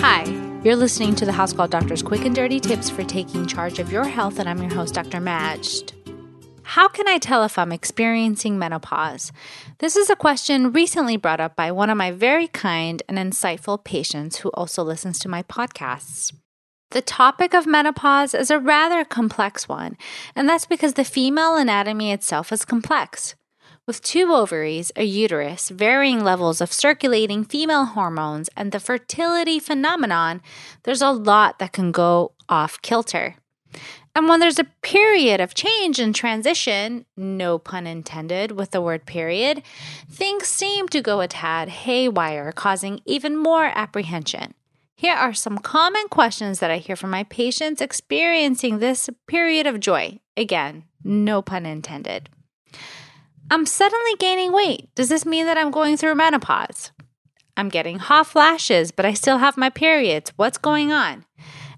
Hi, you're listening to the House Call Doctor's Quick and Dirty Tips for Taking Charge of Your Health, and I'm your host, Dr. Majd. How can I tell if I'm experiencing menopause? This is a question recently brought up by one of my very kind and insightful patients who also listens to my podcasts. The topic of menopause is a rather complex one, and that's because the female anatomy itself is complex. With two ovaries, a uterus, varying levels of circulating female hormones, and the fertility phenomenon, there's a lot that can go off kilter. And when there's a period of change and transition, no pun intended with the word period, things seem to go a tad haywire, causing even more apprehension. Here are some common questions that I hear from my patients experiencing this period of joy. Again, no pun intended. I'm suddenly gaining weight. Does this mean that I'm going through menopause? I'm getting hot flashes, but I still have my periods. What's going on?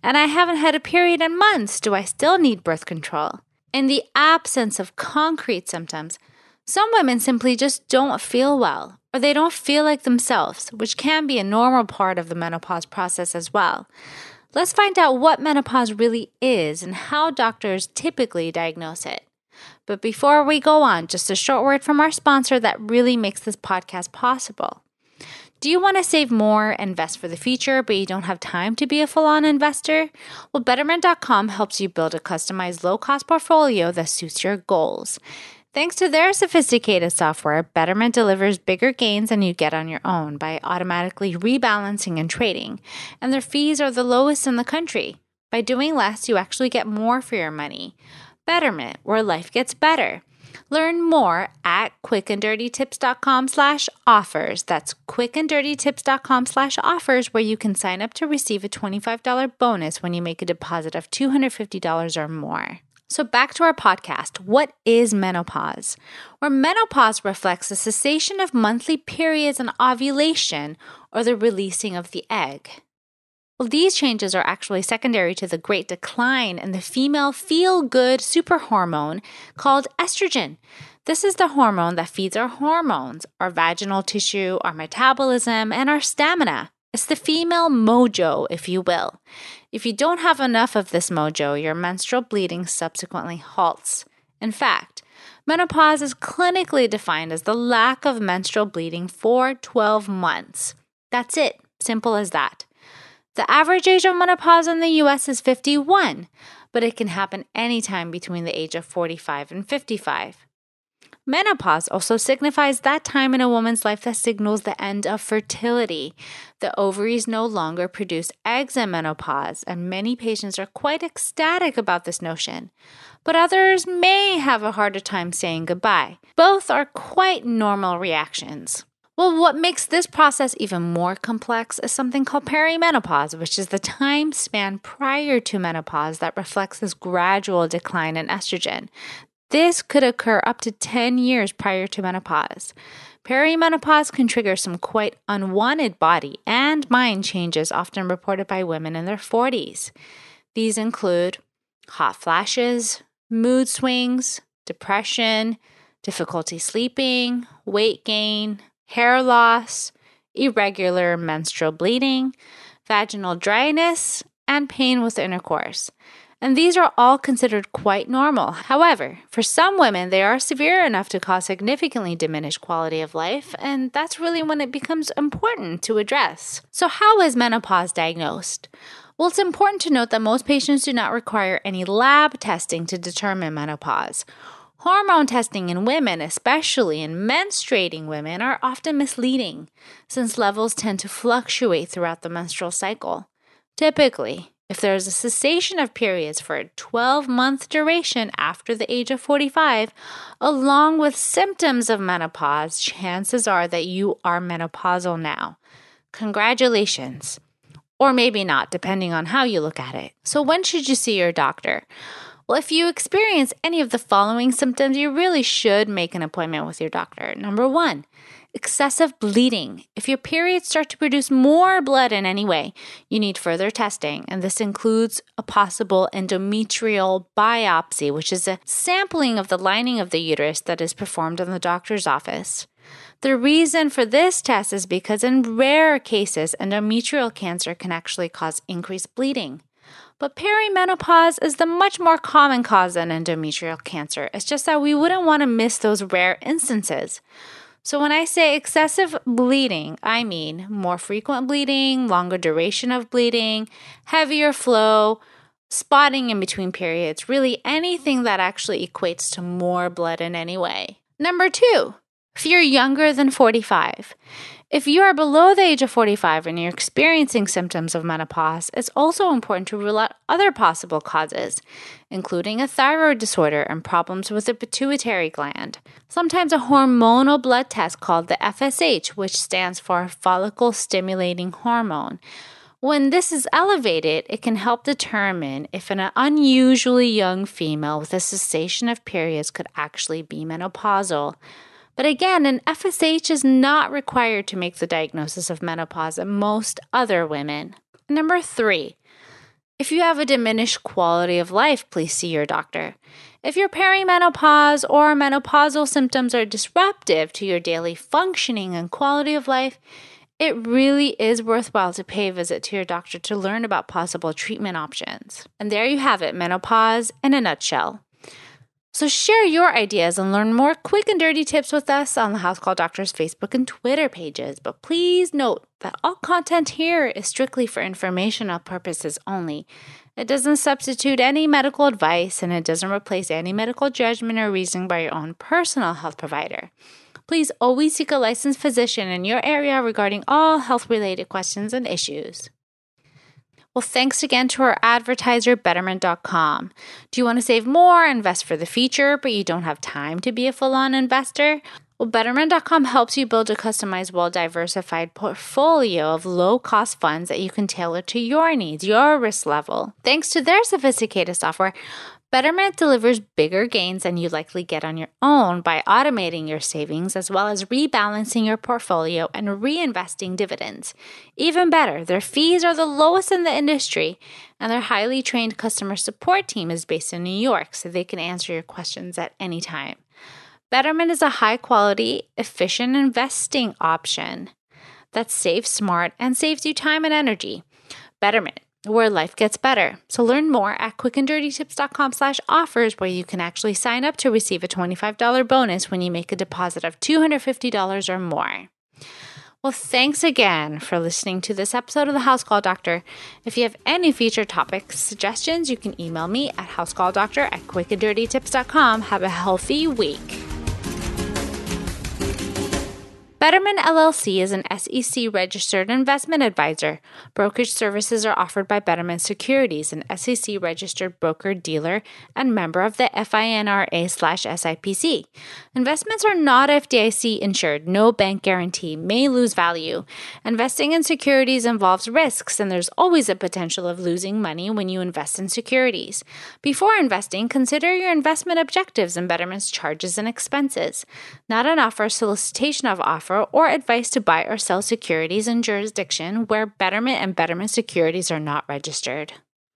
And I haven't had a period in months. Do I still need birth control? In the absence of concrete symptoms, some women simply just don't feel well or they don't feel like themselves, which can be a normal part of the menopause process as well. Let's find out what menopause really is and how doctors typically diagnose it. But before we go on, just a short word from our sponsor that really makes this podcast possible. Do you want to save more, invest for the future, but you don't have time to be a full on investor? Well, Betterment.com helps you build a customized low cost portfolio that suits your goals. Thanks to their sophisticated software, Betterment delivers bigger gains than you get on your own by automatically rebalancing and trading, and their fees are the lowest in the country. By doing less, you actually get more for your money. Betterment, where life gets better. Learn more at quickanddirtytips.com slash offers. That's quickanddirtytips.com slash offers where you can sign up to receive a $25 bonus when you make a deposit of $250 or more. So, back to our podcast. What is menopause? Where menopause reflects the cessation of monthly periods and ovulation or the releasing of the egg. Well, these changes are actually secondary to the great decline in the female feel good super hormone called estrogen. This is the hormone that feeds our hormones, our vaginal tissue, our metabolism, and our stamina. It's the female mojo, if you will. If you don't have enough of this mojo, your menstrual bleeding subsequently halts. In fact, menopause is clinically defined as the lack of menstrual bleeding for 12 months. That's it, simple as that. The average age of menopause in the US is 51, but it can happen anytime between the age of 45 and 55. Menopause also signifies that time in a woman's life that signals the end of fertility. The ovaries no longer produce eggs in menopause, and many patients are quite ecstatic about this notion. But others may have a harder time saying goodbye. Both are quite normal reactions. Well, what makes this process even more complex is something called perimenopause, which is the time span prior to menopause that reflects this gradual decline in estrogen. This could occur up to 10 years prior to menopause. Perimenopause can trigger some quite unwanted body and mind changes often reported by women in their 40s. These include hot flashes, mood swings, depression, difficulty sleeping, weight gain, hair loss, irregular menstrual bleeding, vaginal dryness, and pain with intercourse. And these are all considered quite normal. However, for some women, they are severe enough to cause significantly diminished quality of life, and that's really when it becomes important to address. So, how is menopause diagnosed? Well, it's important to note that most patients do not require any lab testing to determine menopause. Hormone testing in women, especially in menstruating women, are often misleading since levels tend to fluctuate throughout the menstrual cycle. Typically, if there is a cessation of periods for a 12 month duration after the age of 45, along with symptoms of menopause, chances are that you are menopausal now. Congratulations. Or maybe not, depending on how you look at it. So, when should you see your doctor? Well, if you experience any of the following symptoms, you really should make an appointment with your doctor. Number one, excessive bleeding. If your periods start to produce more blood in any way, you need further testing, and this includes a possible endometrial biopsy, which is a sampling of the lining of the uterus that is performed in the doctor's office. The reason for this test is because in rare cases, endometrial cancer can actually cause increased bleeding. But perimenopause is the much more common cause than endometrial cancer. It's just that we wouldn't want to miss those rare instances. So, when I say excessive bleeding, I mean more frequent bleeding, longer duration of bleeding, heavier flow, spotting in between periods, really anything that actually equates to more blood in any way. Number two, if you're younger than 45. If you are below the age of 45 and you're experiencing symptoms of menopause, it's also important to rule out other possible causes, including a thyroid disorder and problems with the pituitary gland. Sometimes a hormonal blood test called the FSH, which stands for follicle stimulating hormone. When this is elevated, it can help determine if an unusually young female with a cessation of periods could actually be menopausal. But again, an FSH is not required to make the diagnosis of menopause in most other women. Number three, if you have a diminished quality of life, please see your doctor. If your perimenopause or menopausal symptoms are disruptive to your daily functioning and quality of life, it really is worthwhile to pay a visit to your doctor to learn about possible treatment options. And there you have it menopause in a nutshell. So share your ideas and learn more quick and dirty tips with us on the House Call Doctors Facebook and Twitter pages. But please note that all content here is strictly for informational purposes only. It doesn't substitute any medical advice and it doesn't replace any medical judgment or reasoning by your own personal health provider. Please always seek a licensed physician in your area regarding all health related questions and issues. Well, thanks again to our advertiser, Betterment.com. Do you want to save more, invest for the future, but you don't have time to be a full on investor? Well, Betterment.com helps you build a customized, well diversified portfolio of low cost funds that you can tailor to your needs, your risk level. Thanks to their sophisticated software, Betterment delivers bigger gains than you likely get on your own by automating your savings as well as rebalancing your portfolio and reinvesting dividends. Even better, their fees are the lowest in the industry, and their highly trained customer support team is based in New York, so they can answer your questions at any time. Betterment is a high quality, efficient investing option that's safe, smart, and saves you time and energy. Betterment where life gets better. So learn more at quickanddirtytips.com slash offers where you can actually sign up to receive a $25 bonus when you make a deposit of $250 or more. Well, thanks again for listening to this episode of the House Call Doctor. If you have any future topics, suggestions, you can email me at housecalldoctor at quickanddirtytips.com. Have a healthy week. Betterment LLC is an SEC registered investment advisor. Brokerage services are offered by Betterment Securities, an SEC registered broker dealer and member of the FINRA slash SIPC. Investments are not FDIC insured. No bank guarantee may lose value. Investing in securities involves risks, and there's always a potential of losing money when you invest in securities. Before investing, consider your investment objectives and Betterment's charges and expenses. Not an offer, solicitation of offer offer or advice to buy or sell securities in jurisdiction where Betterment and Betterment securities are not registered.